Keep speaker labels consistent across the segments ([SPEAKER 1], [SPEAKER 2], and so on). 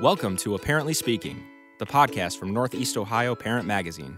[SPEAKER 1] Welcome to Apparently Speaking, the podcast from Northeast Ohio Parent Magazine,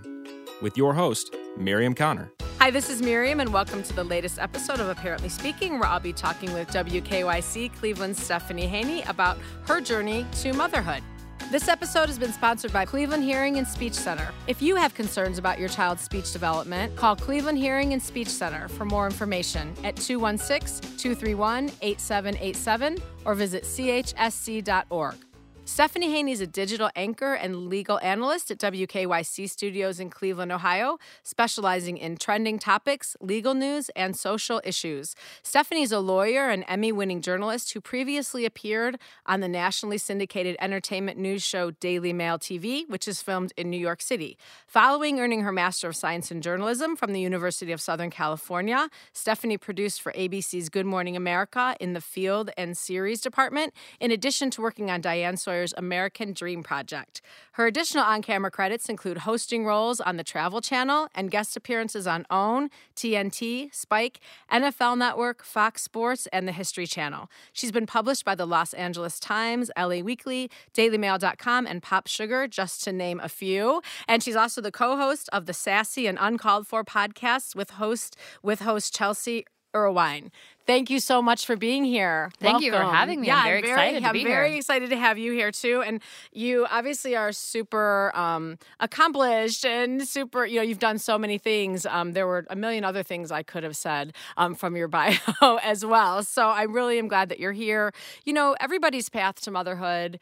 [SPEAKER 1] with your host, Miriam Connor.
[SPEAKER 2] Hi, this is Miriam, and welcome to the latest episode of Apparently Speaking, where I'll be talking with WKYC Cleveland's Stephanie Haney about her journey to motherhood. This episode has been sponsored by Cleveland Hearing and Speech Center. If you have concerns about your child's speech development, call Cleveland Hearing and Speech Center for more information at 216 231 8787 or visit chsc.org. Stephanie Haney is a digital anchor and legal analyst at WKYC Studios in Cleveland, Ohio, specializing in trending topics, legal news, and social issues. Stephanie is a lawyer and Emmy winning journalist who previously appeared on the nationally syndicated entertainment news show Daily Mail TV, which is filmed in New York City. Following earning her Master of Science in Journalism from the University of Southern California, Stephanie produced for ABC's Good Morning America in the field and series department, in addition to working on Diane American Dream Project. Her additional on camera credits include hosting roles on the Travel Channel and guest appearances on OWN, TNT, Spike, NFL Network, Fox Sports, and the History Channel. She's been published by the Los Angeles Times, LA Weekly, DailyMail.com, and Pop Sugar, just to name a few. And she's also the co host of the Sassy and Uncalled For podcast with host, with host Chelsea Irwine. Thank you so much for being here.
[SPEAKER 3] Thank Welcome. you for having me. Yeah, I'm very, I'm very excited
[SPEAKER 2] to
[SPEAKER 3] be
[SPEAKER 2] I'm very
[SPEAKER 3] here.
[SPEAKER 2] excited to have you here too. And you obviously are super um, accomplished and super. You know, you've done so many things. Um, there were a million other things I could have said um, from your bio as well. So I really am glad that you're here. You know, everybody's path to motherhood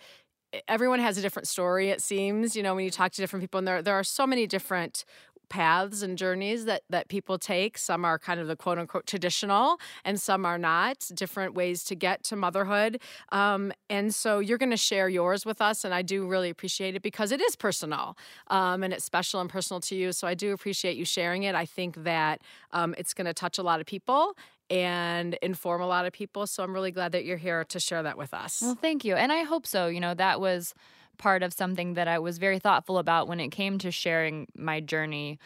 [SPEAKER 2] everyone has a different story it seems you know when you talk to different people and there there are so many different paths and journeys that that people take. Some are kind of the quote unquote traditional, and some are not. Different ways to get to motherhood. Um, and so you're going to share yours with us, and I do really appreciate it because it is personal um, and it's special and personal to you. So I do appreciate you sharing it. I think that um, it's going to touch a lot of people and inform a lot of people. So I'm really glad that you're here to share that with us.
[SPEAKER 3] Well, thank you. And I hope so. You know, that was part of something that I was very thoughtful about when it came to sharing my journey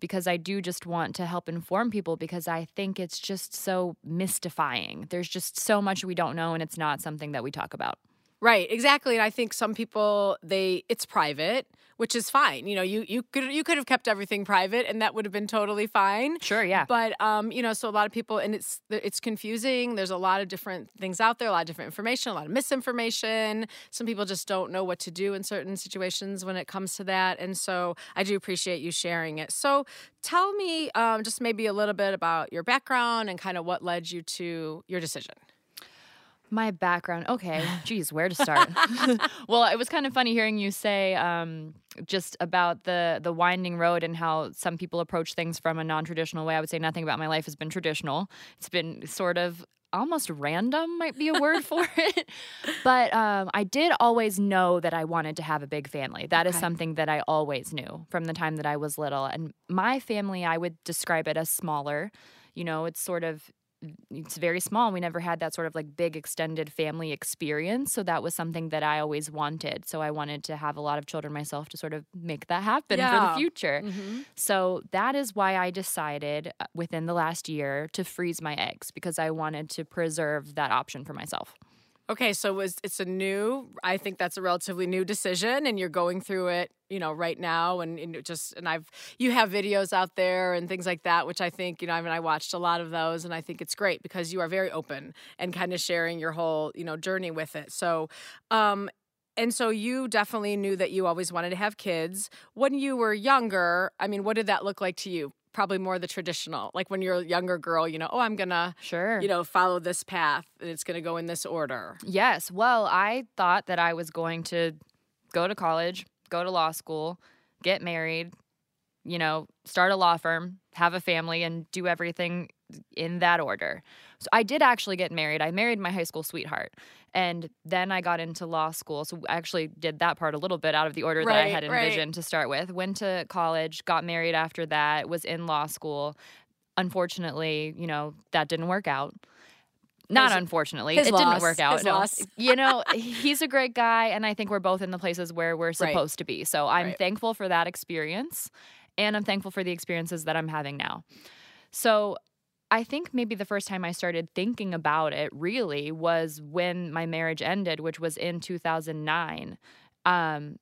[SPEAKER 3] because I do just want to help inform people because I think it's just so mystifying. There's just so much we don't know and it's not something that we talk about.
[SPEAKER 2] Right, exactly. And I think some people they it's private, which is fine. You know, you you could you could have kept everything private and that would have been totally fine.
[SPEAKER 3] Sure, yeah.
[SPEAKER 2] But um, you know, so a lot of people and it's it's confusing. There's a lot of different things out there, a lot of different information, a lot of misinformation. Some people just don't know what to do in certain situations when it comes to that. And so I do appreciate you sharing it. So tell me um, just maybe a little bit about your background and kind of what led you to your decision.
[SPEAKER 3] My background. Okay. Geez, where to start? well, it was kind of funny hearing you say um, just about the the winding road and how some people approach things from a non-traditional way. I would say nothing about my life has been traditional. It's been sort of almost random might be a word for it. But um, I did always know that I wanted to have a big family. That okay. is something that I always knew from the time that I was little. And my family, I would describe it as smaller. You know, it's sort of it's very small. We never had that sort of like big extended family experience. So that was something that I always wanted. So I wanted to have a lot of children myself to sort of make that happen yeah. for the future. Mm-hmm. So that is why I decided uh, within the last year to freeze my eggs because I wanted to preserve that option for myself.
[SPEAKER 2] Okay, so was it's a new. I think that's a relatively new decision, and you're going through it, you know, right now, and, and just and I've you have videos out there and things like that, which I think you know. I mean, I watched a lot of those, and I think it's great because you are very open and kind of sharing your whole you know journey with it. So, um, and so you definitely knew that you always wanted to have kids. When you were younger, I mean, what did that look like to you? Probably more the traditional like when you're a younger girl you know oh i'm gonna
[SPEAKER 3] sure.
[SPEAKER 2] you know follow this path and it's gonna go in this order.
[SPEAKER 3] Yes. Well i thought that i was going to go to college go to law school get married you know start a law firm have a family and do everything in that order so i did actually get married i married my high school sweetheart and then I got into law school. So I actually did that part a little bit out of the order
[SPEAKER 2] right,
[SPEAKER 3] that I had envisioned
[SPEAKER 2] right.
[SPEAKER 3] to start with. Went to college, got married after that, was in law school. Unfortunately, you know, that didn't work out. Not his, unfortunately,
[SPEAKER 2] it
[SPEAKER 3] loss, didn't work out.
[SPEAKER 2] His no.
[SPEAKER 3] you know, he's a great guy, and I think we're both in the places where we're supposed right. to be. So I'm thankful for that experience, and I'm thankful for the experiences that I'm having now. So I think maybe the first time I started thinking about it really was when my marriage ended, which was in 2009. Um,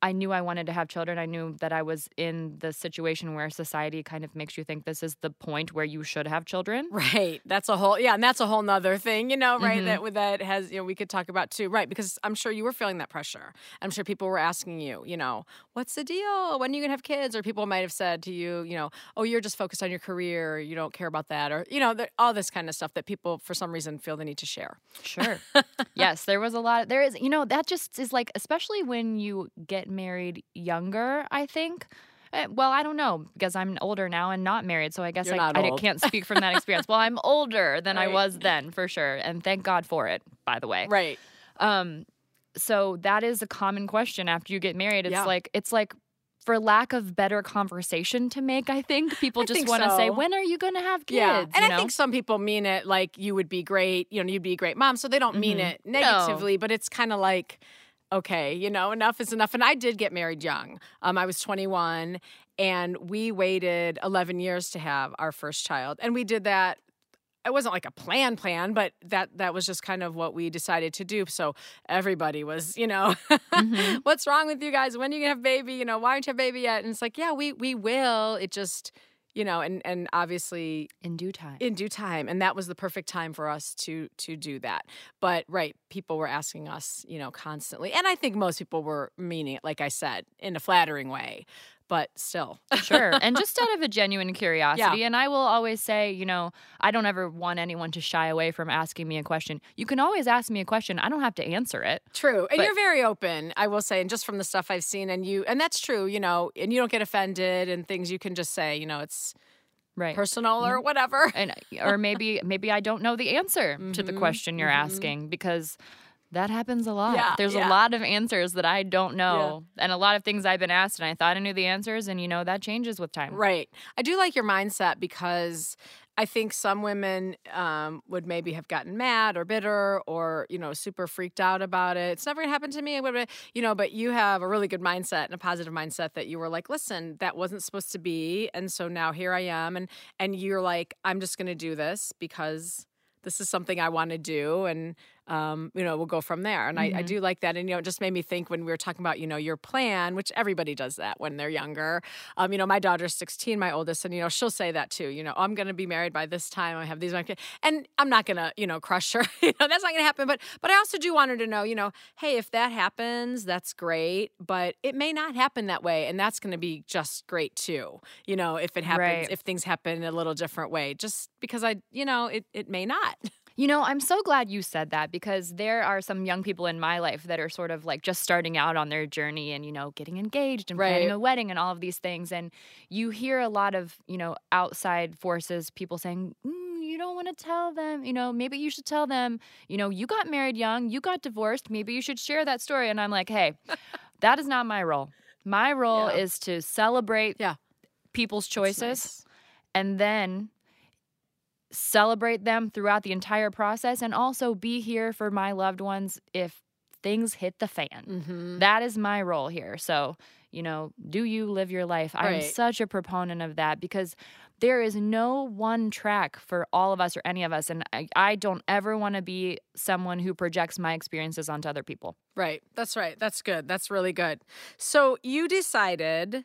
[SPEAKER 3] I knew I wanted to have children. I knew that I was in the situation where society kind of makes you think this is the point where you should have children.
[SPEAKER 2] Right. That's a whole yeah, and that's a whole nother thing, you know, right?
[SPEAKER 3] Mhm.
[SPEAKER 2] That that has you know we could talk about too, right? Because I'm sure you were feeling that pressure. I'm sure people were asking you, you know, what's the deal? When are you gonna have kids? Or people might have said to you, you know, oh, you're just focused on your career, or you don't care about that, or you know, the, all this kind of stuff that people for some reason feel they need to share.
[SPEAKER 3] Sure. yes, there was a lot. Of, There is, you know, that just is like, especially when you get married younger, I think. Eh, Well, I don't know because I'm older now and not married, so I guess I, I can't speak from that experience. well, I'm older than I was then, for sure, and thank God for it. By the way,
[SPEAKER 2] Right.
[SPEAKER 3] Um, so that is a common question after you get married. It's
[SPEAKER 2] Yeah.
[SPEAKER 3] like it's like for lack of better conversation to make, I think people just want to say, "When are you going to have kids?"
[SPEAKER 2] Yeah, and
[SPEAKER 3] you
[SPEAKER 2] I think some people mean it like you would be great, you know, you'd be a great mom. So they don't mean
[SPEAKER 3] Mhm.
[SPEAKER 2] it negatively, but it's kind of like, okay, you know, enough is enough. And I did get married young. Um, I was 21, and we waited 11 years to have our first child, and we did that. It wasn't like a plan plan, but that that was just kind of what we decided to do. So everybody was, you know,
[SPEAKER 3] Mhm.
[SPEAKER 2] what's wrong with you guys? When are you gonna have a baby? You know, why aren't you have a baby yet? And it's like, yeah, we we will. It just, you know, and and obviously
[SPEAKER 3] in due time.
[SPEAKER 2] in due time and that was the perfect time for us to to do that but right people were asking us you know constantly and i think most people were meaning it like i said in a flattering way but still
[SPEAKER 3] sure. And just out of a genuine curiosity. And I will always say, you know, I don't ever want anyone to shy away from asking me a question. You can always ask me a question. I don't have to answer it.
[SPEAKER 2] true and
[SPEAKER 3] But-
[SPEAKER 2] you're very open i will say and just from the stuff i've seen and you and that's true you know and you don't get offended and things you can just say you know it's
[SPEAKER 3] Right.
[SPEAKER 2] personal or whatever
[SPEAKER 3] and or maybe maybe I don't know the answer to the
[SPEAKER 2] Mhm,
[SPEAKER 3] question you're
[SPEAKER 2] mhm.
[SPEAKER 3] asking because that happens a lot.
[SPEAKER 2] Yeah,
[SPEAKER 3] There's
[SPEAKER 2] yeah.
[SPEAKER 3] a lot of answers that I don't know and a lot of things I've been asked and I thought I knew the answers and you know that changes with time.
[SPEAKER 2] Right. I do like your mindset because I think some women um, would maybe have gotten mad or bitter or, you know, super freaked out about it. It's never going to happen to me. You know, but you have a really good mindset and a positive mindset that you were like, listen, that wasn't supposed to be. And so now here I am. And, and you're like, I'm just going to do this because this is something I want to do. And, um, you know, we'll go from there. And I, I
[SPEAKER 3] Mhm.
[SPEAKER 2] do like that. And, you know, it just made me think when we were talking about, you know, your plan, which everybody does that when they're younger. Um, you know, my daughter's 16, my oldest, and, you know, she'll say that too. You know, "Oh, I'm going to be married by this time. I have these, my kids. And I'm not going to, you know, crush her. you know, that's not going to happen. But, but I also do want her to know, you know, hey, if that happens, that's great. But it may not happen that way. And that's going to be just great too. You know, if it happens,
[SPEAKER 3] Right.
[SPEAKER 2] if things happen a little different way, just because I, you know, it, it may not.
[SPEAKER 3] You know, I'm so glad you said that because there are some young people in my life that are sort of like just starting out on their journey and, you know, getting engaged and planning a wedding and all of these things. And you hear a lot of, you know, outside forces, people saying, mm, you don't want to tell them, you know, maybe you should tell them, you know, you got married young, you got divorced, maybe you should share that story. And I'm like, hey, that is not my role. My role
[SPEAKER 2] Yeah.
[SPEAKER 3] is to celebrate
[SPEAKER 2] Yeah.
[SPEAKER 3] people's choices
[SPEAKER 2] nice.
[SPEAKER 3] and then celebrate them throughout the entire process and also be here for my loved ones if things hit the fan.
[SPEAKER 2] Mhm.
[SPEAKER 3] That is my role here. So, you know, do you live your life? I'm such a proponent of that because there is no one track for all of us or any of us. And I, I don't ever want to be someone who projects my experiences onto other people.
[SPEAKER 2] Right. That's right. That's good. That's really good. So you decided,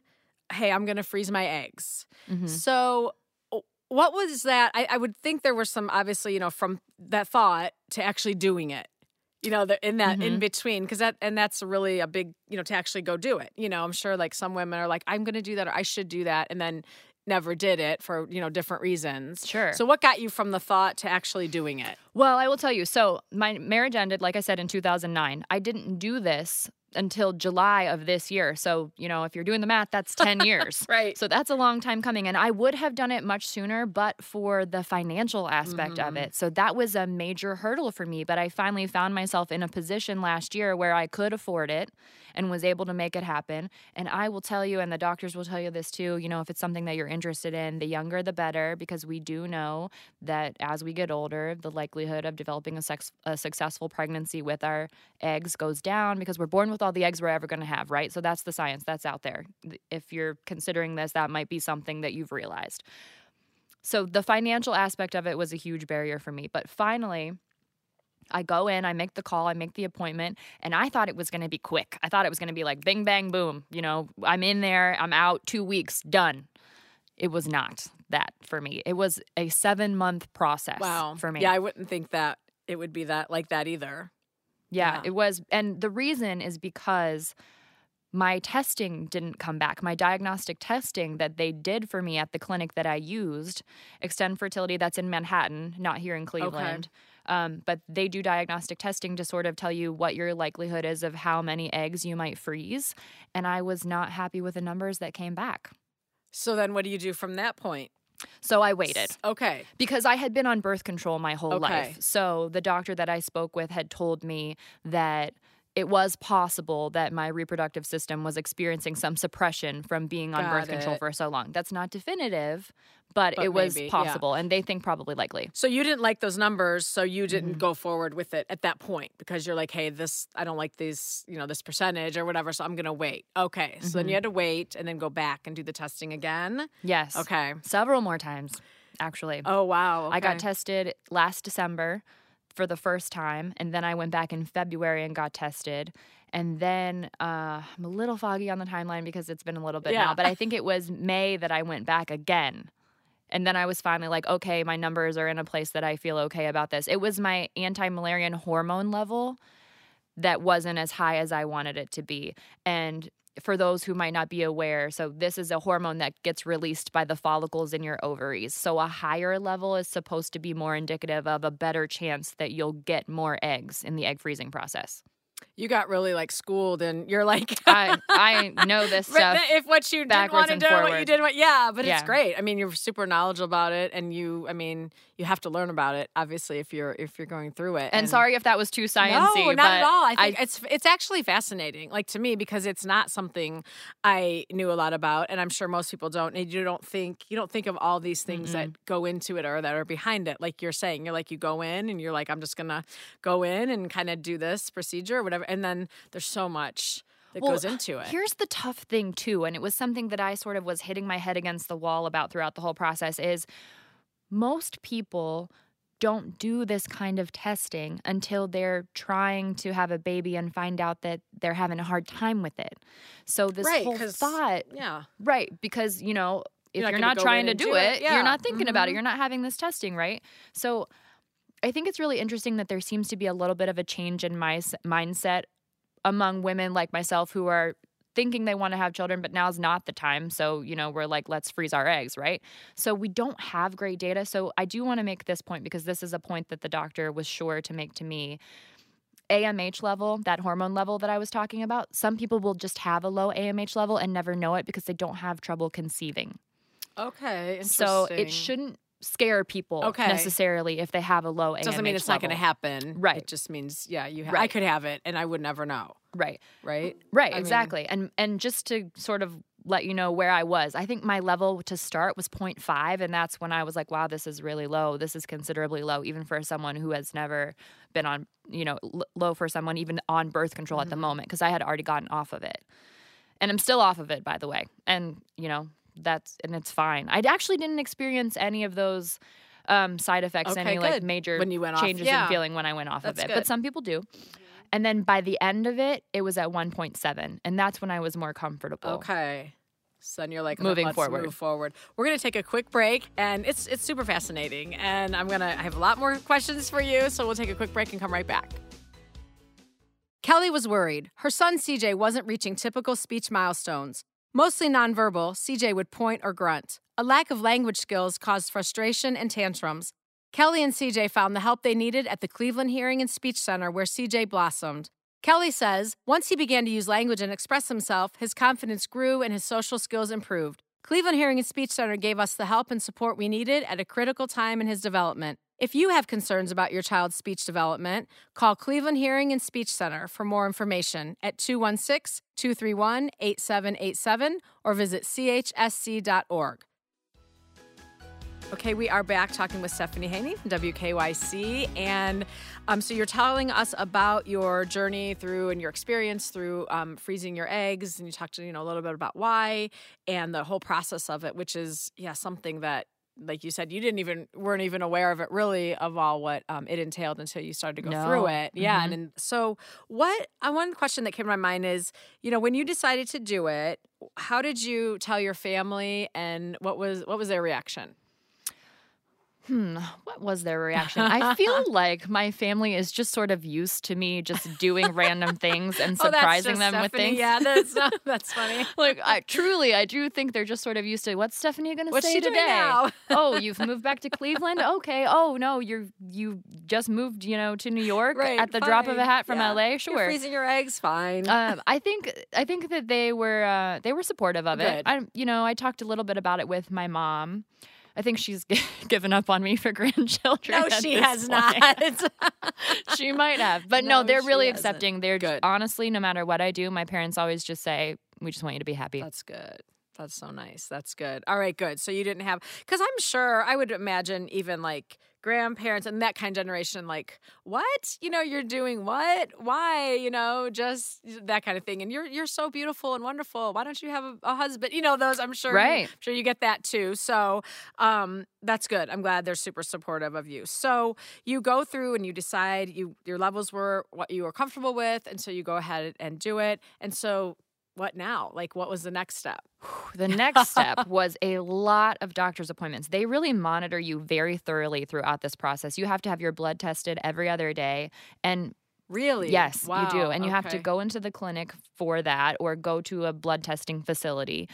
[SPEAKER 2] hey, I'm going to freeze my eggs.
[SPEAKER 3] Mhm.
[SPEAKER 2] So what was that? I, I would think there was some, obviously, you know, from that thought to actually doing it. You know, the, in that in
[SPEAKER 3] Mhm.
[SPEAKER 2] between, because that and that's really a big, you know, to actually go do it. You know, I'm sure like some women are like, I'm going to do that or I should do that, and then never did it for you know different reasons.
[SPEAKER 3] Sure.
[SPEAKER 2] So what got you from the thought to actually doing it?
[SPEAKER 3] Well, I will tell you. So, my marriage ended, like I said, in 2009. I didn't do this until July of this year. So, you know, if you're doing the math, that's 10 years.
[SPEAKER 2] Right.
[SPEAKER 3] So, that's a long time coming. And I would have done it much sooner, but for the financial aspect of
[SPEAKER 2] Mhm.
[SPEAKER 3] it. So, that was a major hurdle for me. But I finally found myself in a position last year where I could afford it and was able to make it happen. And I will tell you, and the doctors will tell you this too, you know, if it's something that you're interested in, the younger the better, because we do know that as we get older, the likelihood of developing a, sex, a successful pregnancy with our eggs goes down because we're born with all the eggs we're ever going to have, right? So that's the science that's out there. If you're considering this, that might be something that you've realized. So the financial aspect of it was a huge barrier for me. But finally, I go in, I make the call, I make the appointment, and I thought it was going to be quick. I thought it was going to be like bing, bang, boom. You know, I'm in there, I'm out, two weeks, done. It was not that for me. It was a seven month process
[SPEAKER 2] Wow.
[SPEAKER 3] for me.
[SPEAKER 2] Yeah, I wouldn't think that it would be that like that either.
[SPEAKER 3] Yeah,
[SPEAKER 2] Yeah.
[SPEAKER 3] it was. And the reason is because my testing didn't come back. My diagnostic testing that they did for me at the clinic that I used, Extend Fertility, that's in Manhattan, not here in Cleveland. Um, but they do diagnostic testing to sort of tell you what your likelihood is of how many eggs you might freeze. And I was not happy with the numbers that came back.
[SPEAKER 2] So then what do you do from that point?
[SPEAKER 3] So I waited.
[SPEAKER 2] Okay.
[SPEAKER 3] because I had been on birth control my whole
[SPEAKER 2] Okay.
[SPEAKER 3] life. So the doctor that I spoke with had told me that it was possible that my reproductive system was experiencing some suppression from being on birth
[SPEAKER 2] Got
[SPEAKER 3] control for so long. That's not definitive, but,
[SPEAKER 2] But
[SPEAKER 3] it was
[SPEAKER 2] maybe, yeah.
[SPEAKER 3] possible and they think probably likely.
[SPEAKER 2] So you didn't like those numbers, so you didn't
[SPEAKER 3] Mm-hmm.
[SPEAKER 2] go forward with it at that point because you're like, hey, this I don't like these, you know, this percentage or whatever, so I'm gonna wait. Okay. So
[SPEAKER 3] Mm-hmm.
[SPEAKER 2] then you had to wait and then go back and do the testing again.
[SPEAKER 3] Yes.
[SPEAKER 2] Okay.
[SPEAKER 3] Several more times, actually.
[SPEAKER 2] Oh wow.
[SPEAKER 3] I got tested last December for the first time, and then I went back in February and got tested. And then uh, I'm a little foggy on the timeline because it's been a little bit
[SPEAKER 2] Yeah.
[SPEAKER 3] now, but I think it was May that I went back again. And then I was finally like, okay, my numbers are in a place that I feel okay about this. It was my anti Müllerian hormone level that wasn't as high as I wanted it to be. And for those who might not be aware, so this is a hormone that gets released by the follicles in your ovaries. So a higher level is supposed to be more indicative of a better chance that you'll get more eggs in the egg freezing process.
[SPEAKER 2] You got really like schooled and you're like
[SPEAKER 3] I I know this
[SPEAKER 2] But
[SPEAKER 3] stuff.
[SPEAKER 2] if what you didn't want to
[SPEAKER 3] and
[SPEAKER 2] do, what you did, what yeah, but it's great. I mean, you're super knowledgeable about it, and you, I mean, you have to learn about it. Obviously, if you're if you're going through it.
[SPEAKER 3] And sorry if that was too sciencey.
[SPEAKER 2] No, not at all. I think it's it's actually fascinating, like to me, because it's not something I knew a lot about, and I'm sure most people don't. And you don't think you don't think of all these things that go into it or that are behind it. Like you're saying, you're like you go in and you're like, I'm just gonna go in and kind of do this procedure or whatever, and then there's so much that
[SPEAKER 3] Well,
[SPEAKER 2] goes into it.
[SPEAKER 3] Here's the tough thing too, and it was something that I sort of was hitting my head against the wall about throughout the whole process is most people don't do this kind of testing until they're trying to have a baby and find out that they're having a hard time with it. So this
[SPEAKER 2] Right,
[SPEAKER 3] whole thought
[SPEAKER 2] yeah.
[SPEAKER 3] Right, because you know, if
[SPEAKER 2] You're
[SPEAKER 3] you're
[SPEAKER 2] not
[SPEAKER 3] not,
[SPEAKER 2] gonna go
[SPEAKER 3] trying to do
[SPEAKER 2] do it,
[SPEAKER 3] it,
[SPEAKER 2] yeah.
[SPEAKER 3] you're not thinking about it.
[SPEAKER 2] Mhm.
[SPEAKER 3] You're not having this testing, right? So I think it's really interesting that there seems to be a little bit of a change in my s- mindset among women like myself who are thinking they want to have children, but now's not the time. So, you know, we're like, let's freeze our eggs, right? So we don't have great data. So I do want to make this point because this is a point that the doctor was sure to make to me. AMH level, that hormone level that I was talking about, some people will just have a low AMH level and never know it because they don't have trouble conceiving.
[SPEAKER 2] Okay.
[SPEAKER 3] So it shouldn't scare people
[SPEAKER 2] Okay.
[SPEAKER 3] necessarily if they have a low AMH
[SPEAKER 2] doesn't mean it's not going to happen.
[SPEAKER 3] Right.
[SPEAKER 2] It just means yeah, you. Ha- I could have it, and I would never know.
[SPEAKER 3] Right.
[SPEAKER 2] Right.
[SPEAKER 3] Right,
[SPEAKER 2] I mean-
[SPEAKER 3] exactly. and and just to sort of let you know where I was, I think my level to start was 0.5 and that's when I was like, wow, this is really low. This is considerably low even for someone who has never been on, you know, l- low for someone even on birth control at the mm-hmm. moment because I had already gotten off of it. And I'm still off of it by the way. And, you know, that's and it's fine. I actually didn't experience any of those um, side effects,
[SPEAKER 2] Okay,
[SPEAKER 3] any like major
[SPEAKER 2] When you went off,
[SPEAKER 3] changes
[SPEAKER 2] yeah.
[SPEAKER 3] in feeling when I went off
[SPEAKER 2] That's
[SPEAKER 3] of it.
[SPEAKER 2] good.
[SPEAKER 3] But some people do. And then by the end of it, it was at 1.7. And that's when I was more comfortable.
[SPEAKER 2] Okay. So then you're like
[SPEAKER 3] Moving
[SPEAKER 2] let's
[SPEAKER 3] forward.
[SPEAKER 2] Move forward. We're gonna take a quick break, and it's it's super fascinating. And I'm gonna I have a lot more questions for you, so we'll take a quick break and come right back. Kelly was worried. Her son CJ wasn't reaching typical speech milestones. Mostly nonverbal, CJ would point or grunt. A lack of language skills caused frustration and tantrums. Kelly and CJ found the help they needed at the Cleveland Hearing and Speech Center where CJ blossomed. Kelly says once he began to use language and express himself, his confidence grew and his social skills improved. Cleveland Hearing and Speech Center gave us the help and support we needed at a critical time in his development. If you have concerns about your child's speech development, call Cleveland Hearing and Speech Center for more information at 216 231 8787 or visit chsc.org. Okay, we are back talking with Stephanie Haney from WKYC. And um, so you're telling us about your journey through and your experience through um, freezing your eggs. And you talked to, you know, a little bit about why and the whole process of it, which is, yeah, something that like you said, you didn't even weren't even aware of it really of all what um, it entailed until you started to go
[SPEAKER 3] No.
[SPEAKER 2] through it. Yeah,
[SPEAKER 3] Mhm.
[SPEAKER 2] and, and so what? Uh, one question that came to my mind is, you know, when you decided to do it, how did you tell your family, and what was what was their reaction?
[SPEAKER 3] Hmm, what was their reaction? I feel like my family is just sort of used to me just doing random things and
[SPEAKER 2] Oh,
[SPEAKER 3] surprising
[SPEAKER 2] just
[SPEAKER 3] them with things.
[SPEAKER 2] Yeah, that's not, that's funny.
[SPEAKER 3] like I truly, I do think they're just sort of used to what's Stephanie going to say
[SPEAKER 2] she doing
[SPEAKER 3] today?
[SPEAKER 2] now?
[SPEAKER 3] oh, you've moved back to Cleveland. Okay. Oh no, you're you just moved, you know, to New York
[SPEAKER 2] Right,
[SPEAKER 3] at the drop of a hat from
[SPEAKER 2] Yeah.
[SPEAKER 3] LA.
[SPEAKER 2] You're
[SPEAKER 3] Sure.
[SPEAKER 2] freezing your eggs, fine.
[SPEAKER 3] um, I think I think that they were uh, they were supportive of
[SPEAKER 2] Good.
[SPEAKER 3] it. I you know I talked a little bit about it with my mom. I think she's given up on me for grandchildren.
[SPEAKER 2] no, she has
[SPEAKER 3] point.
[SPEAKER 2] not.
[SPEAKER 3] she might have, but no,
[SPEAKER 2] No,
[SPEAKER 3] they're really
[SPEAKER 2] hasn't.
[SPEAKER 3] accepting. They're
[SPEAKER 2] Good.
[SPEAKER 3] honestly, no matter what I do, my parents always just say, "We just want you to be happy."
[SPEAKER 2] That's good. That's so nice. That's good. All right, good. So you didn't have because I'm sure I would imagine even like grandparents and that kind of generation, like what you know, you're doing what, why, you know, just that kind of thing. And you're you're so beautiful and wonderful. Why don't you have a, a husband? You know, those I'm sure.
[SPEAKER 3] Right.
[SPEAKER 2] I'm sure you get that too. So um, that's good. I'm glad they're super supportive of you. So you go through and you decide you your levels were what you were comfortable with, and so you go ahead and do it. And so what now? Like, what was the next step?
[SPEAKER 3] The next step was a lot of doctor's appointments. They really monitor you very thoroughly throughout this process. You have to have your blood tested every other day. And
[SPEAKER 2] Really?
[SPEAKER 3] yes,
[SPEAKER 2] Wow.
[SPEAKER 3] you do. And you have to go into the clinic for that or go to a blood testing facility.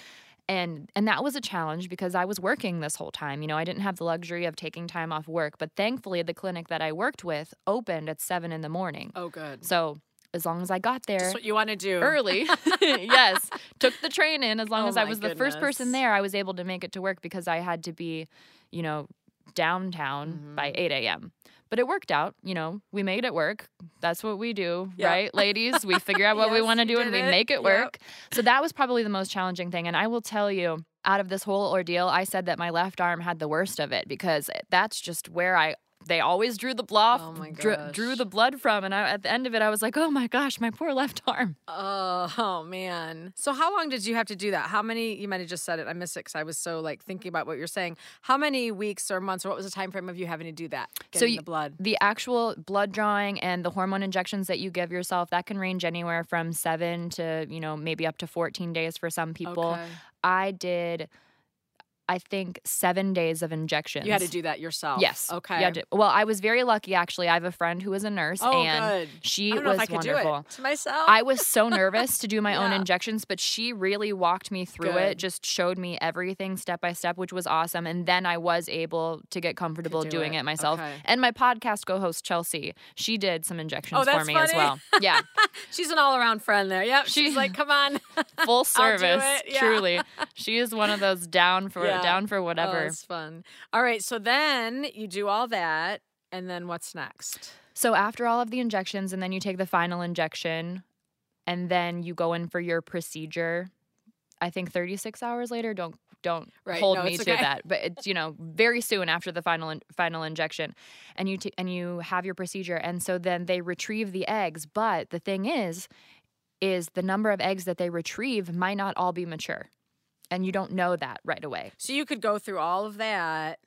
[SPEAKER 3] And and that was a challenge because I was working this whole time. You know, I didn't have the luxury of taking time off work, but thankfully the clinic that I worked with opened at 7 in the morning.
[SPEAKER 2] Oh, good.
[SPEAKER 3] So, as long as I got there
[SPEAKER 2] Just what you want to do.
[SPEAKER 3] early. yes. Took the train in. As long
[SPEAKER 2] Oh
[SPEAKER 3] as I was the first person there, I was able to make it to work because I had to be, you know, downtown by
[SPEAKER 2] Mm-hmm.
[SPEAKER 3] 8 a.m. But it worked out. You know, we made it work. That's what we do,
[SPEAKER 2] Yep.
[SPEAKER 3] right, ladies? We figure out what we want to do and we
[SPEAKER 2] it.
[SPEAKER 3] make it
[SPEAKER 2] Yep.
[SPEAKER 3] work. So that was probably the most challenging thing. And I will tell you, out of this whole ordeal, I said that my left arm had the worst of it because that's just where I. They always drew the blood,
[SPEAKER 2] Oh my
[SPEAKER 3] drew, drew the blood from, and I, at the end of it, I was like, "Oh my gosh, my poor left arm."
[SPEAKER 2] Oh, oh, man. So how long did you have to do that? How many? You might have just said it. I missed it because I was so like thinking about what you're saying. How many weeks or months or what was the time frame of you having to do that? Getting
[SPEAKER 3] you-
[SPEAKER 2] the blood.
[SPEAKER 3] the actual blood drawing and the hormone injections that you give yourself that can range anywhere from seven to you know maybe up to 14 days for some people
[SPEAKER 2] Okay.
[SPEAKER 3] i did i think seven days of injections
[SPEAKER 2] You had to do that yourself.
[SPEAKER 3] Yes.
[SPEAKER 2] Okay.
[SPEAKER 3] To- well, I was very lucky actually. I have a friend who is a nurse
[SPEAKER 2] Oh,
[SPEAKER 3] and
[SPEAKER 2] good.
[SPEAKER 3] she
[SPEAKER 2] I don't know
[SPEAKER 3] was
[SPEAKER 2] if I could
[SPEAKER 3] wonderful.
[SPEAKER 2] to myself.
[SPEAKER 3] I was so nervous to do my own injections, but she really walked me through
[SPEAKER 2] Good.
[SPEAKER 3] it, just showed me everything step by step, which was awesome. And then I was able to get comfortable
[SPEAKER 2] do
[SPEAKER 3] doing
[SPEAKER 2] it.
[SPEAKER 3] it, myself.
[SPEAKER 2] Okay.
[SPEAKER 3] And my podcast co host, Chelsea, she did some injections
[SPEAKER 2] Oh,
[SPEAKER 3] for me as well. Yeah,
[SPEAKER 2] She's an all around friend there. Yep. She's
[SPEAKER 3] She-
[SPEAKER 2] like, come on.
[SPEAKER 3] full service.
[SPEAKER 2] yeah.
[SPEAKER 3] Truly. She is one of those down for
[SPEAKER 2] Yeah.
[SPEAKER 3] Down for
[SPEAKER 2] Oh,
[SPEAKER 3] whatever.
[SPEAKER 2] it's fun. All right. So then you do all that. And then what's next?
[SPEAKER 3] So after all of the injections, and then you take the final injection, and then you go in for your procedure. I think 36 hours later. Don't don't
[SPEAKER 2] Right,
[SPEAKER 3] hold
[SPEAKER 2] no,
[SPEAKER 3] me
[SPEAKER 2] it's
[SPEAKER 3] to that, but it's you know very soon after the final in, final injection, and you t- and you have your procedure, and so then they retrieve the eggs. But the thing is, is the number of eggs that they retrieve might not all be mature, and you don't know that right away.
[SPEAKER 2] So you could go through all of that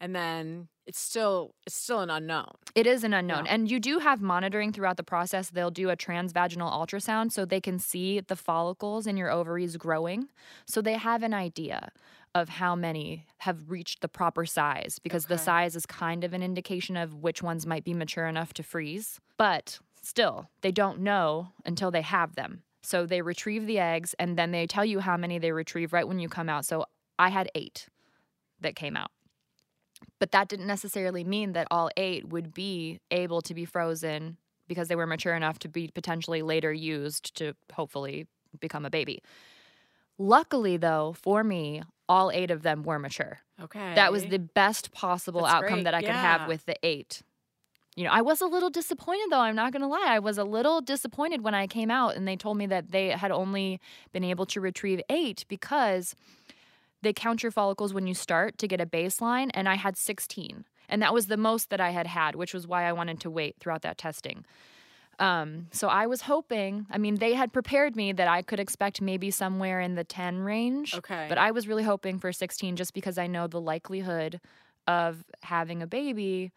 [SPEAKER 2] and then it's still it's still an unknown.
[SPEAKER 3] It is an unknown. And you do have monitoring throughout the process. They'll do a transvaginal ultrasound so they can see the follicles in your ovaries growing. So they have an idea of how many have reached the proper size because the size is kind of an indication of which ones might be mature enough to freeze. But still, they don't know until they have them. So they retrieve the eggs and then they tell you how many they retrieve right when you come out. So I had eight that came out. But that didn't necessarily mean that all eight would be able to be frozen because they were mature enough to be potentially later used to hopefully become a baby. Luckily, though, for me, all eight of them were mature.
[SPEAKER 2] Okay.
[SPEAKER 3] That was the best possible
[SPEAKER 2] That's
[SPEAKER 3] outcome
[SPEAKER 2] great,
[SPEAKER 3] that I could have with the eight. You know, I was a little disappointed though, I'm not going to lie. I was a little disappointed when I came out and they told me that they had only been able to retrieve 8 because they count your follicles when you start to get a baseline and I had 16. And that was the most that I had had, which was why I wanted to wait throughout that testing. Um, so I was hoping, I mean, they had prepared me that I could expect maybe somewhere in the 10 range.
[SPEAKER 2] Okay.
[SPEAKER 3] But I was really hoping for 16 just because I know the likelihood of having a baby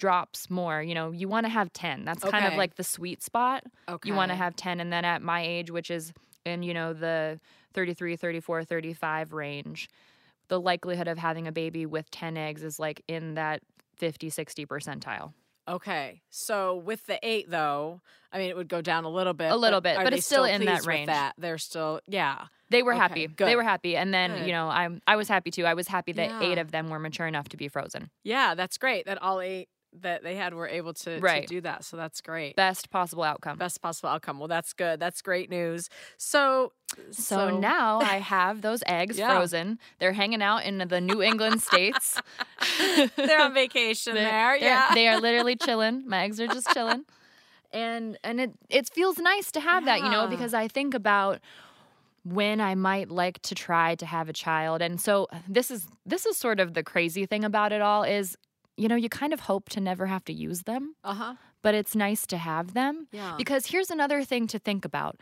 [SPEAKER 3] drops more. You know, you want to have 10. That's kind of like the sweet spot. You want to have 10 and then at my age, which is in, you know, the 33, 34, 35 range, the likelihood of having a baby with 10 eggs is like in that 50, 60 percentile.
[SPEAKER 2] Okay. So with the eight, though, I mean, it would go down a little bit.
[SPEAKER 3] A little bit, but it's still in that range.
[SPEAKER 2] That they're still, yeah.
[SPEAKER 3] They were
[SPEAKER 2] Okay,
[SPEAKER 3] happy.
[SPEAKER 2] good.
[SPEAKER 3] They were happy. And then,
[SPEAKER 2] Good.
[SPEAKER 3] you know, I I was happy too. I was happy that eight of them were mature enough to be frozen.
[SPEAKER 2] Yeah, that's great that all eight that they had were able to, to do that. So that's great.
[SPEAKER 3] Best possible outcome.
[SPEAKER 2] Best possible outcome. Well, that's good. That's great news. So,
[SPEAKER 3] So, now I have those eggs
[SPEAKER 2] Yeah.
[SPEAKER 3] frozen. They're hanging out in the New England states.
[SPEAKER 2] they're on vacation
[SPEAKER 3] They're-
[SPEAKER 2] there. Yeah.
[SPEAKER 3] They are literally chilling. My eggs are just chilling. And and it it feels nice to have that, you know, because I think about when I might like to try to have a child. And so this is this is sort of the crazy thing about it all is you know, you kind of hope to never have to use them,
[SPEAKER 2] Uh huh.
[SPEAKER 3] but it's nice to have them.
[SPEAKER 2] Yeah.
[SPEAKER 3] Because here's another thing to think about.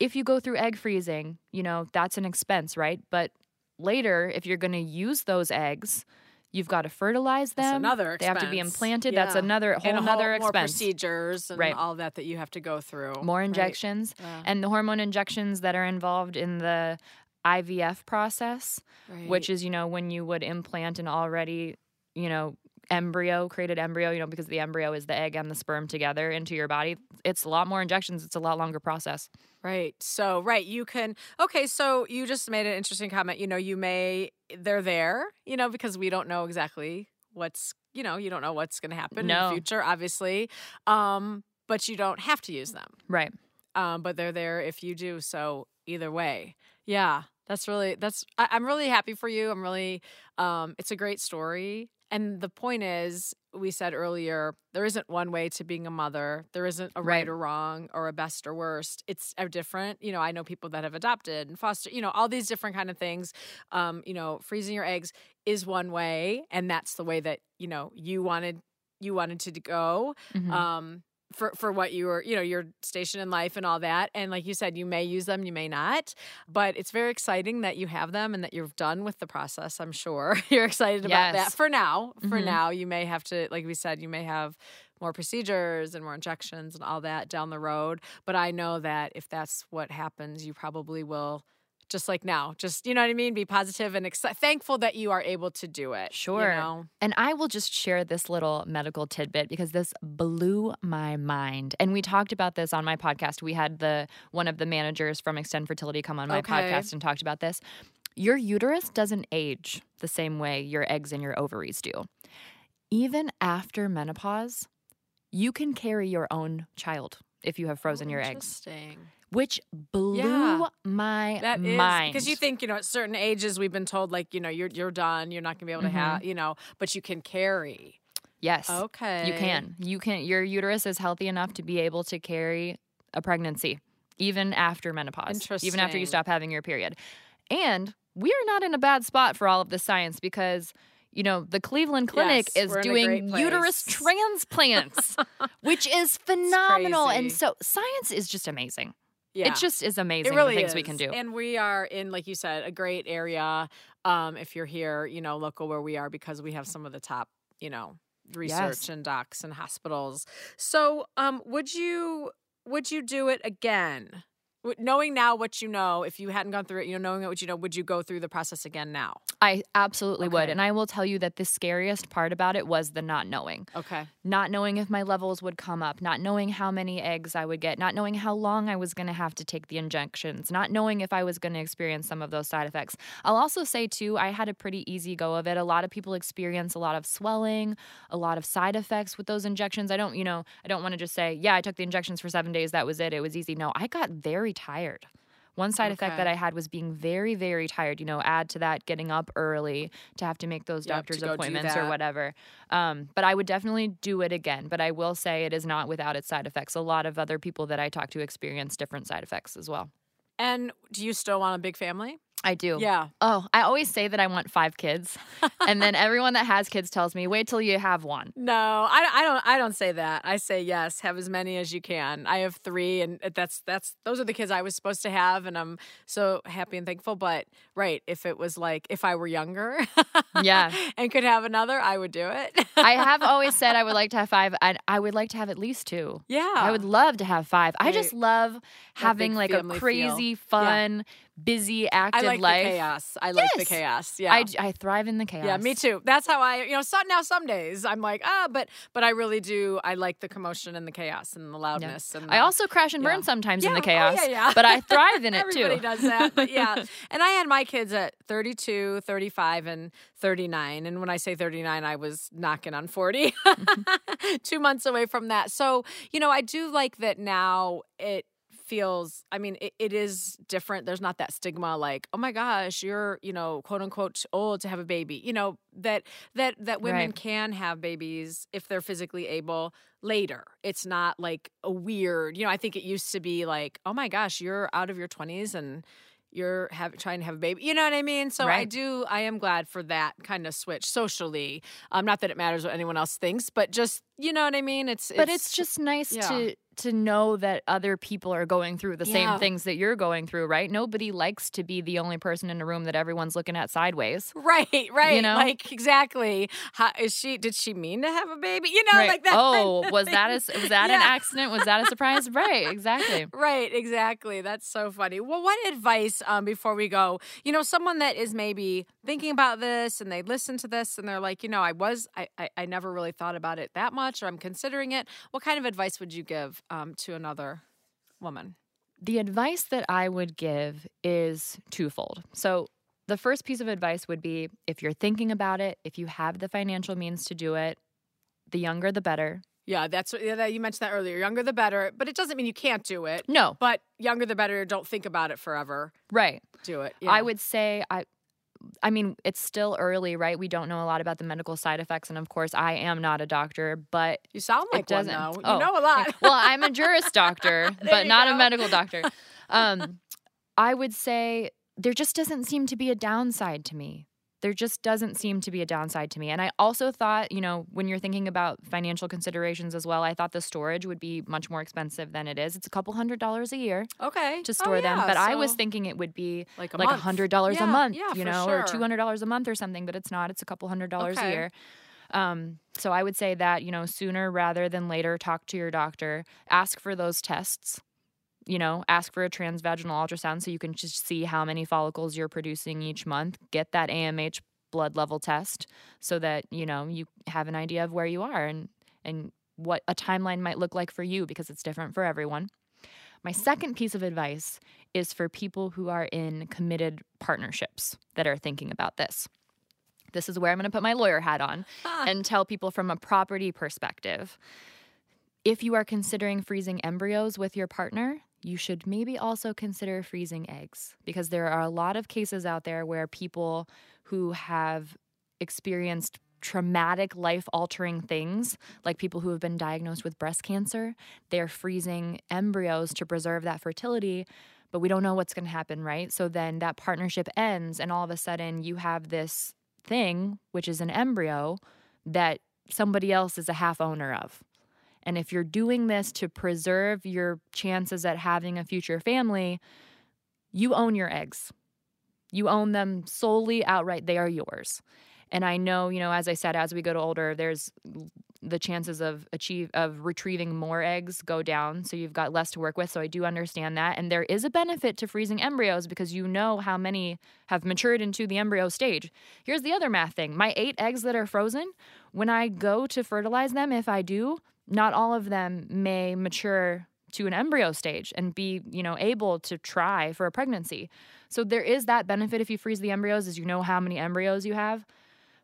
[SPEAKER 3] If you go through egg freezing, you know, that's an expense, right? But later, if you're going to use those eggs, you've got to fertilize them.
[SPEAKER 2] That's another
[SPEAKER 3] They have to be
[SPEAKER 2] expense.
[SPEAKER 3] implanted. That's another whole
[SPEAKER 2] and
[SPEAKER 3] another
[SPEAKER 2] whole, more
[SPEAKER 3] expense.
[SPEAKER 2] procedures and
[SPEAKER 3] Right.
[SPEAKER 2] all that that you have to go through.
[SPEAKER 3] More
[SPEAKER 2] Right.
[SPEAKER 3] injections
[SPEAKER 2] Yeah.
[SPEAKER 3] and the hormone injections that are involved in the IVF process, which is, you know, when you would implant an already, you know, embryo, created embryo, you know, because the embryo is the egg and the sperm together into your body. It's a lot more injections. It's a lot longer process.
[SPEAKER 2] Right. So, right, you can. Okay, so you just made an interesting comment. You know, you may they're there, you know, because we don't know exactly what's, you know, you don't know what's going to happen in the future, obviously. Um, but you don't have to use them.
[SPEAKER 3] Right.
[SPEAKER 2] Um, but they're there if you do. So either way, yeah, that's really that's. I, I'm really happy for you. I'm really. Um, it's a great story. And the point is, we said earlier, there isn't one way to being a mother. There isn't a right,
[SPEAKER 3] Right.
[SPEAKER 2] or wrong or a best or worst. It's a different. You know, I know people that have adopted and foster. You know, all these different kind of things. Um, you know, freezing your eggs is one way, and that's the way that you know you wanted you wanted to go
[SPEAKER 3] Mhm.
[SPEAKER 2] um for for what you were you know your station in life and all that. And like you said you may use them you may not but it's very exciting that you have them and that you're done with the process i'm sure. You're excited about that for now for
[SPEAKER 3] Mhm.
[SPEAKER 2] now. You may have to like we said you may have more procedures and more injections and all that down the road. But i know that if that's what happens you probably will just like now just you know what i mean be positive and exci- thankful that you are able to do it you
[SPEAKER 3] Sure.
[SPEAKER 2] know?
[SPEAKER 3] And I will just share this little medical tidbit because this blew my mind. And we talked about this on my podcast. We had the one of the managers from Extend Fertility come on my
[SPEAKER 2] Okay.
[SPEAKER 3] podcast and talked about this. Your uterus doesn't age the same way your eggs and your ovaries do. Even after menopause, you can carry your own child if you have frozen
[SPEAKER 2] Oh,
[SPEAKER 3] your eggs,
[SPEAKER 2] Interesting.
[SPEAKER 3] Which blew
[SPEAKER 2] Yeah.
[SPEAKER 3] my
[SPEAKER 2] That
[SPEAKER 3] mind.
[SPEAKER 2] because you think you know at certain ages we've been told like you know you're you're done you're not gonna be able to have mm-hmm. you know but you can carry.
[SPEAKER 3] yes,
[SPEAKER 2] Okay,
[SPEAKER 3] You can. You can. Your uterus is healthy enough to be able to carry a pregnancy even after menopause, even after you stop having your period. And we are not in a bad spot for all of the science because. You know, the Cleveland Clinic
[SPEAKER 2] Yes,
[SPEAKER 3] is
[SPEAKER 2] we're in a
[SPEAKER 3] doing uterus transplants, which is phenomenal. And so science is just amazing.
[SPEAKER 2] Yeah.
[SPEAKER 3] It just is amazing
[SPEAKER 2] really
[SPEAKER 3] the things
[SPEAKER 2] is.
[SPEAKER 3] we can do.
[SPEAKER 2] and we are in like you said a great area. Um, if you're here, you know, local where we are because we have some of the top, you know, research
[SPEAKER 3] Yes.
[SPEAKER 2] and docs and hospitals. So, um, would you would you do it again? Knowing now what you know, if you hadn't gone through it, you know, knowing what you know, would you go through the process again now?
[SPEAKER 3] I absolutely would. And I will tell you that the scariest part about it was the not knowing.
[SPEAKER 2] Okay.
[SPEAKER 3] not knowing if my levels would come up, not knowing how many eggs I would get, not knowing how long I was going to have to take the injections, not knowing if I was going to experience some of those side effects. I'll also say, too, I had a pretty easy go of it. A lot of people experience a lot of swelling, a lot of side effects with those injections. I don't, you know, I don't want to just say, yeah, I took the injections for seven days, that was it, it was easy. No, I got very tired. One side effect that I had was being very, very tired. You know, add to that getting up early to have to make those
[SPEAKER 2] Yep,
[SPEAKER 3] doctor's
[SPEAKER 2] go do
[SPEAKER 3] appointments or whatever. Um, but I would definitely do it again. But I will say it is not without its side effects. A lot of other people that I talk to experience different side effects as well.
[SPEAKER 2] And do you still want a big family?
[SPEAKER 3] I do.
[SPEAKER 2] Yeah.
[SPEAKER 3] Oh, I always say that I want five kids, and then everyone that has kids tells me, "Wait till you have one."
[SPEAKER 2] No, I, I don't. I don't say that. I say yes. Have as many as you can. I have three, and that's that's those are the kids I was supposed to have, and I'm so happy and thankful. But right, if it was like if I were younger,
[SPEAKER 3] Yeah.
[SPEAKER 2] and could have another, I would do it.
[SPEAKER 3] I have always said I would like to have five. and I would like to have at least two.
[SPEAKER 2] yeah,
[SPEAKER 3] I would love to have five. I just love having like a
[SPEAKER 2] family feel.
[SPEAKER 3] crazy, fun, busy, active I
[SPEAKER 2] like
[SPEAKER 3] life.
[SPEAKER 2] the chaos. I like the chaos. Yeah.
[SPEAKER 3] I, I thrive in the chaos.
[SPEAKER 2] yeah, me too. That's how I, you know, so now some days I'm like, ah, but but I really do. I like the commotion and the chaos and the loudness. And
[SPEAKER 3] I also crash and burn
[SPEAKER 2] Yeah.
[SPEAKER 3] sometimes in the chaos.
[SPEAKER 2] Oh, yeah, yeah.
[SPEAKER 3] But I thrive in it
[SPEAKER 2] Everybody
[SPEAKER 3] too.
[SPEAKER 2] does that. But yeah. and I had my kids at 32, 35, and 39. And when I say 39, I was knocking on 40, two months away from that. So, you know, I do like that now it feels i mean it, it is different. There's not that stigma like oh my gosh you're you know quote unquote old to have a baby you know that that that women
[SPEAKER 3] Right.
[SPEAKER 2] can have babies if they're physically able later. It's not like a weird you know i think it used to be like oh my gosh you're out of your 20s and you're have, trying to have a baby you know what i mean? So i do i am glad for that kind of switch socially. Um not that it matters what anyone else thinks but just you know what i mean it's
[SPEAKER 3] But it's just nice
[SPEAKER 2] yeah.
[SPEAKER 3] to to know that other people are going through the
[SPEAKER 2] Yeah.
[SPEAKER 3] same things that you're going through, right? Nobody likes to be the only person in a room that everyone's looking at sideways.
[SPEAKER 2] Right, right.
[SPEAKER 3] You know?
[SPEAKER 2] Like exactly. How is she? Did she mean to have a baby? You know,
[SPEAKER 3] right.
[SPEAKER 2] like that.
[SPEAKER 3] oh,
[SPEAKER 2] kind of
[SPEAKER 3] was that a, was that an accident? Was that a surprise? right, exactly.
[SPEAKER 2] Right, exactly. That's so funny. Well, what advice um, before we go? You know, someone that is maybe thinking about this and they listen to this and they're like, you know, I was, I, I, I never really thought about it that much, or I'm considering it. What kind of advice would you give um, to another woman?
[SPEAKER 3] The advice that I would give is twofold. So, the first piece of advice would be if you're thinking about it, if you have the financial means to do it, the younger the better.
[SPEAKER 2] Yeah, that's yeah, that- you mentioned that earlier. Younger the better, but it doesn't mean you can't do it.
[SPEAKER 3] No,
[SPEAKER 2] But younger the better. Don't think about it forever.
[SPEAKER 3] right.
[SPEAKER 2] Do it.
[SPEAKER 3] I would say I I mean, it's still early, right? We don't know a lot about the medical side effects and of course I am not a doctor, but
[SPEAKER 2] You sound like one though.
[SPEAKER 3] Oh,
[SPEAKER 2] you know a lot.
[SPEAKER 3] well, I'm a juris doctor, but not
[SPEAKER 2] go.
[SPEAKER 3] a medical doctor. Um, I would say there just doesn't seem to be a downside to me. There just doesn't seem to be a downside to me. And I also thought, you know, when you're thinking about financial considerations as well, I thought the storage would be much more expensive than it is. It's a couple hundred dollars a year
[SPEAKER 2] okay.
[SPEAKER 3] to
[SPEAKER 2] Oh,
[SPEAKER 3] store them,
[SPEAKER 2] yeah,
[SPEAKER 3] but I was thinking it would be
[SPEAKER 2] like a
[SPEAKER 3] like
[SPEAKER 2] month.
[SPEAKER 3] hundred dollars
[SPEAKER 2] Yeah,
[SPEAKER 3] a month,
[SPEAKER 2] yeah,
[SPEAKER 3] you know, or two hundred dollars a month or something. But it's not. It's a couple hundred dollars
[SPEAKER 2] Okay.
[SPEAKER 3] a year. Um, so I would say that you know sooner rather than later, talk to your doctor, ask for those tests. You know, ask for a transvaginal ultrasound so you can just see how many follicles you're producing each month. Get that AMH blood level test so that you know you have an idea of where you are and and what a timeline might look like for you because it's different for everyone. My second piece of advice is for people who are in committed partnerships that are thinking about this. This is where I'm going to put my lawyer hat on and tell people from a property perspective. If you are considering freezing embryos with your partner, you should maybe also consider freezing eggs because there are a lot of cases out there where people who have experienced traumatic life altering things like people who have been diagnosed with breast cancer they're freezing embryos to preserve that fertility but we don't know what's going to happen right? So then that partnership ends and all of a sudden you have this thing which is an embryo that somebody else is a half owner of and if you're doing this to preserve your chances at having a future family you own your eggs. You own them solely outright. They are yours. And i know you know as i said as we go to older there's the chances of achieve of retrieving more eggs go down. So you've got less to work with. So i do understand that. And there is a benefit to freezing embryos because you know how many have matured into the embryo stage. Here's the other math thing. My eight eggs that are frozen when i go to fertilize them if i do not all of them may mature to an embryo stage and be you know able to try for a pregnancy. So there is that benefit if you freeze the embryos as you know how many embryos you have.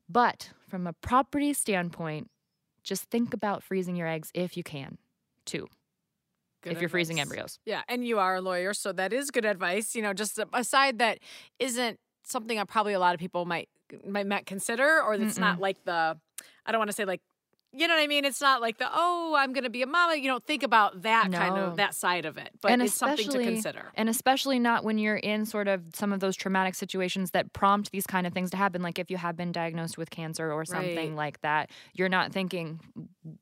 [SPEAKER 3] But from a property standpoint just think about freezing your eggs if you can too
[SPEAKER 2] Good
[SPEAKER 3] if you're freezing embryos.
[SPEAKER 2] Yeah, and you are a lawyer, so that is good advice. You know, just a, a side that isn't something that probably a lot of people might might not consider, or that's not like the I don't want to say like you know what I mean? It's not like the oh, I'm going to be a mama. You don't think about that kind of that side of it, but
[SPEAKER 3] And
[SPEAKER 2] it's something to consider.
[SPEAKER 3] And especially not when you're in sort of some of those traumatic situations that prompt these kind of things to happen. Like if you have been diagnosed with cancer or something
[SPEAKER 2] Right.
[SPEAKER 3] like that, you're not thinking,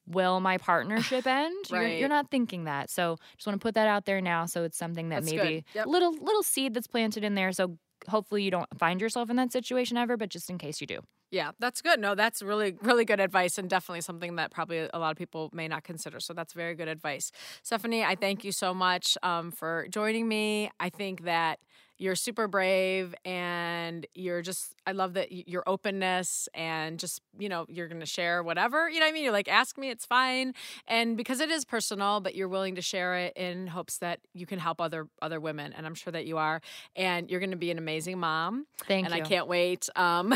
[SPEAKER 3] will my partnership end? You're, you're not thinking that. So just want to put that out there now. So it's something that
[SPEAKER 2] That's
[SPEAKER 3] maybe.
[SPEAKER 2] Yep.
[SPEAKER 3] little little seed that's planted in there. So hopefully you don't find yourself in that situation ever, but just in case you do.
[SPEAKER 2] Yeah, that's good. No, that's really, really good advice and definitely something that probably a lot of people may not consider. So that's very good advice. Stephanie, I thank you so much um, for joining me. I think that you're super brave and you're just, I love that your openness and just, you know, you're going to share whatever. You know what I mean? You're like, ask me, it's fine. And because it is personal, but you're willing to share it in hopes that you can help other other women. And I'm sure that you are. And you're going to be an amazing mom.
[SPEAKER 3] Thank
[SPEAKER 2] and
[SPEAKER 3] you.
[SPEAKER 2] And I can't wait. Um,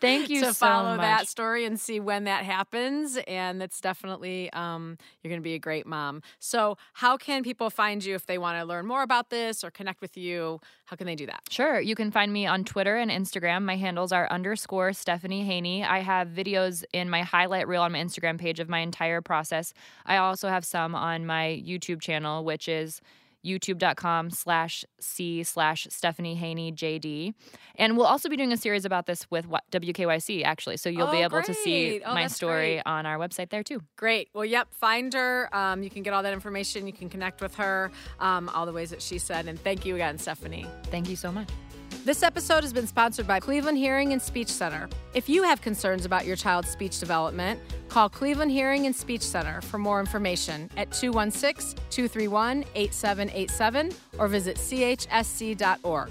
[SPEAKER 3] Thank you
[SPEAKER 2] to
[SPEAKER 3] so
[SPEAKER 2] follow that story and see when that happens. And it's definitely um, you're going to be a great mom. So, how can people find you if they want to learn more about this or connect with you? How can they do that?
[SPEAKER 3] Sure. You can find me on Twitter and Instagram. My handles are underscore Stephanie Haney. I have videos in my highlight reel on my Instagram page of my entire process. I also have some on my YouTube channel, which is youtube.com slash c slash stephanie haney jd and we'll also be doing a series about this with wkyc actually so you'll be
[SPEAKER 2] Oh,
[SPEAKER 3] able to see.
[SPEAKER 2] Oh,
[SPEAKER 3] my story
[SPEAKER 2] great.
[SPEAKER 3] on our website there too
[SPEAKER 2] Great. Well, yep. Find her. Um, you can get all that information. You can connect with her. Um, all the ways that she said. And thank you again, Stephanie.
[SPEAKER 3] thank you so much
[SPEAKER 2] This episode has been sponsored by Cleveland Hearing and Speech Center. If you have concerns about your child's speech development, call Cleveland Hearing and Speech Center for more information at 216 231 8787 or visit chsc.org.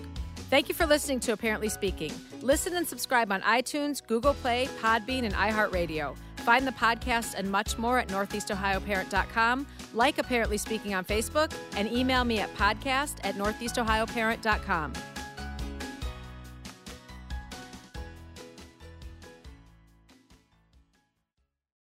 [SPEAKER 2] Thank you for listening to Apparently Speaking. Listen and subscribe on iTunes, Google Play, Podbean, and iHeartRadio. Find the podcast and much more at northeastohioparent.com. Like Apparently Speaking on Facebook and email me at podcast at northeastohioparent.com.